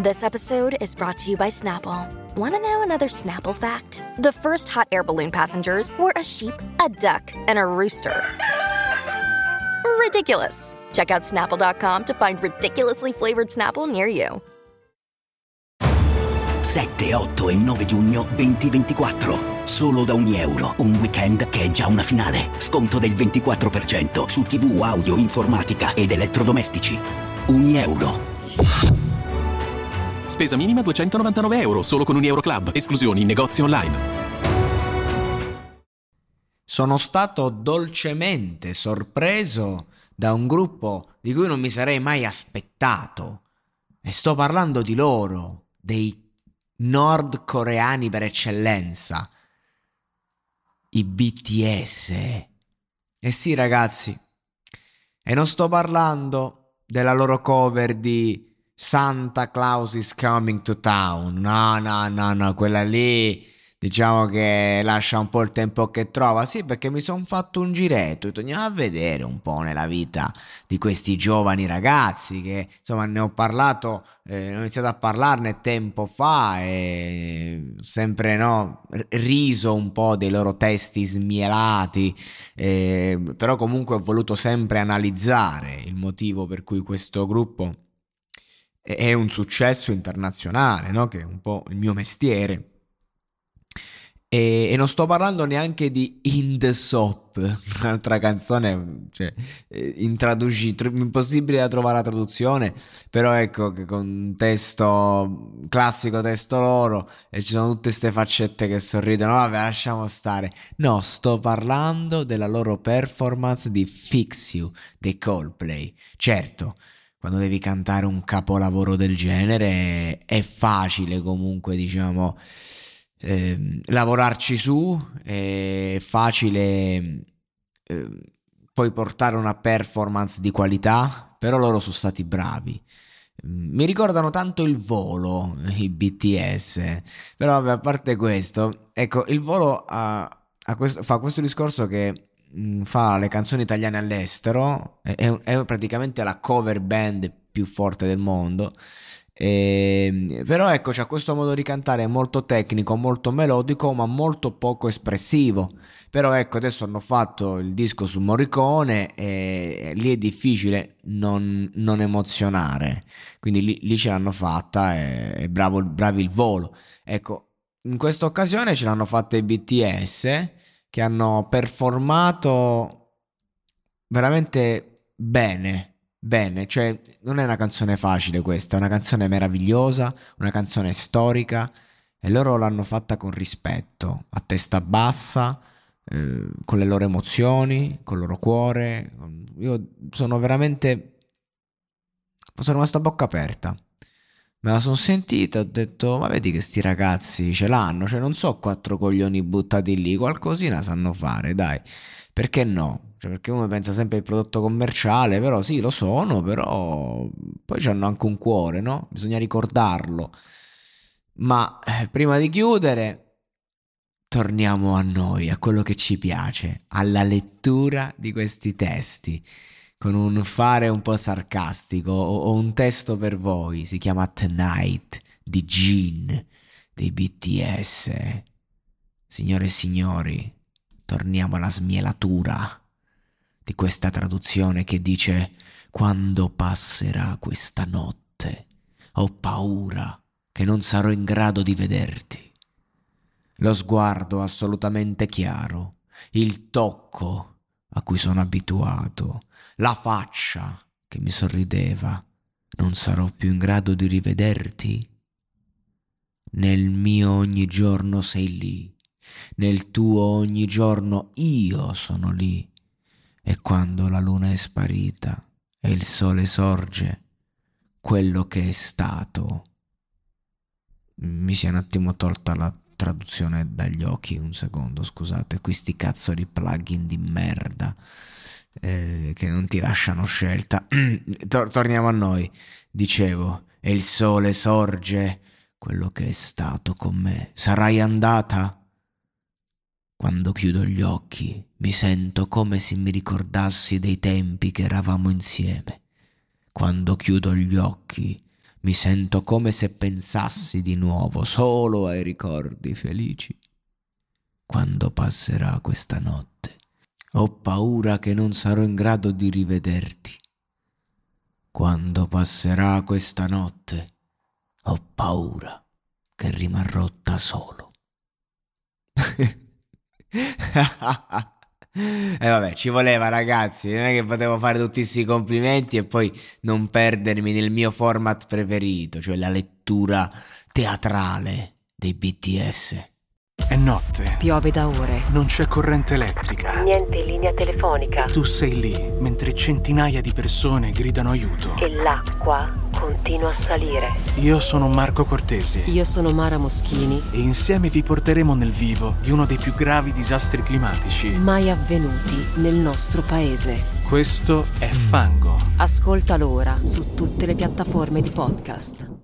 This episode is brought to you by Snapple. Want to know another Snapple fact? The first hot air balloon passengers were a sheep, a duck, and a rooster. Ridiculous. Check out snapple.com to find ridiculously flavored Snapple near you. 7, 8 e 9 giugno 2024. Solo da ogni euro. Un weekend che è già una finale. Sconto del 24% su TV, audio, informatica ed elettrodomestici. Ogni euro. Spesa minima 299 euro, solo con un Euro Club. Esclusioni in negozi online. Sono stato dolcemente sorpreso da un gruppo di cui non mi sarei mai aspettato. E sto parlando di loro, dei nordcoreani per eccellenza, i BTS. Eh sì ragazzi, e non sto parlando della loro cover di Santa Claus is coming to town, no, no, no, no, quella lì diciamo che lascia un po' il tempo che trova. Sì, perché mi sono fatto un giretto, andiamo a vedere un po' nella vita di questi giovani ragazzi che insomma ne ho parlato, eh, ho iniziato a parlarne tempo fa e sempre no, riso un po' dei loro testi smielati, eh, però comunque ho voluto sempre analizzare il motivo per cui questo gruppo è un successo internazionale, no? che è un po' il mio mestiere e, e, non sto parlando neanche di In the Soap, un'altra canzone, cioè, eh, intraduci- impossibile da trovare la traduzione, però ecco che con un testo, classico testo loro, e ci sono tutte queste faccette che sorridono, vabbè lasciamo stare. No, sto parlando della loro performance di Fix You dei Coldplay. Certo, quando devi cantare un capolavoro del genere è facile comunque, diciamo eh, lavorarci su, è facile eh, poi portare una performance di qualità, però loro sono stati bravi. Mi ricordano tanto il volo, i BTS, però vabbè, a parte questo, ecco, il volo ha, ha questo, fa questo discorso che fa le canzoni italiane all'estero, è, è praticamente la cover band più forte del mondo e, ehm, però ecco, c'è questo modo di cantare molto tecnico, molto melodico, ma molto poco espressivo. Però ecco, adesso hanno fatto il disco su Morricone e lì è difficile non, non emozionare. Quindi lì, lì, ce l'hanno fatta e, e bravo, bravi il volo. Ecco, in questa occasione ce l'hanno fatta i BTS che hanno performato veramente bene bene, cioè non è una canzone facile questa, è una canzone meravigliosa, una canzone storica e loro l'hanno fatta con rispetto, a testa bassa, eh, con le loro emozioni, con il loro cuore. Io sono veramente... sono rimasto a bocca aperta. Me la sono sentita, ho detto, ma vedi che sti ragazzi ce l'hanno, cioè non so quattro coglioni buttati lì, qualcosina sanno fare, dai, perché no? Cioè, perché uno pensa sempre al prodotto commerciale, però sì, lo sono, però poi hanno anche un cuore, no? Bisogna ricordarlo. Ma eh, prima di chiudere, torniamo a noi, a quello che ci piace, alla lettura di questi testi, con un fare un po' sarcastico. Ho, un testo per voi, si chiama Tonight di Jean dei BTS. Signore e signori, torniamo alla smielatura di questa traduzione che dice quando passerà questa notte ho paura che non sarò in grado di vederti. Lo sguardo assolutamente chiaro, il tocco a cui sono abituato, la faccia che mi sorrideva, non sarò più in grado di rivederti. Nel mio ogni giorno sei lì, nel tuo ogni giorno io sono lì e quando la luna è sparita e il sole sorge, quello che è stato. Mi si è un attimo tolta la traduzione dagli occhi, un secondo, scusate, questi cazzo di plugin di merda eh, che non ti lasciano scelta. Tor- torniamo a noi, dicevo, e il sole sorge, quello che è stato con me. Sarai andata? Quando chiudo gli occhi mi sento come se mi ricordassi dei tempi che eravamo insieme. Quando chiudo gli occhi mi sento come se pensassi di nuovo solo ai ricordi felici. Quando passerà questa notte, ho paura che non sarò in grado di rivederti. Quando passerà questa notte, ho paura che rimarrò da solo. E eh vabbè, ci voleva ragazzi, non è che potevo fare tutti questi complimenti e poi non perdermi nel mio format preferito, cioè la lettura teatrale dei BTS. È notte. Piove da ore. Non c'è corrente elettrica. Niente linea telefonica. Tu sei lì, mentre centinaia di persone gridano aiuto. E l'acqua continua a salire. Io sono Marco Cortesi. Io sono Mara Moschini. E insieme vi porteremo nel vivo di uno dei più gravi disastri climatici mai avvenuti nel nostro paese. Questo è Fango. Ascoltalo ora su tutte le piattaforme di podcast.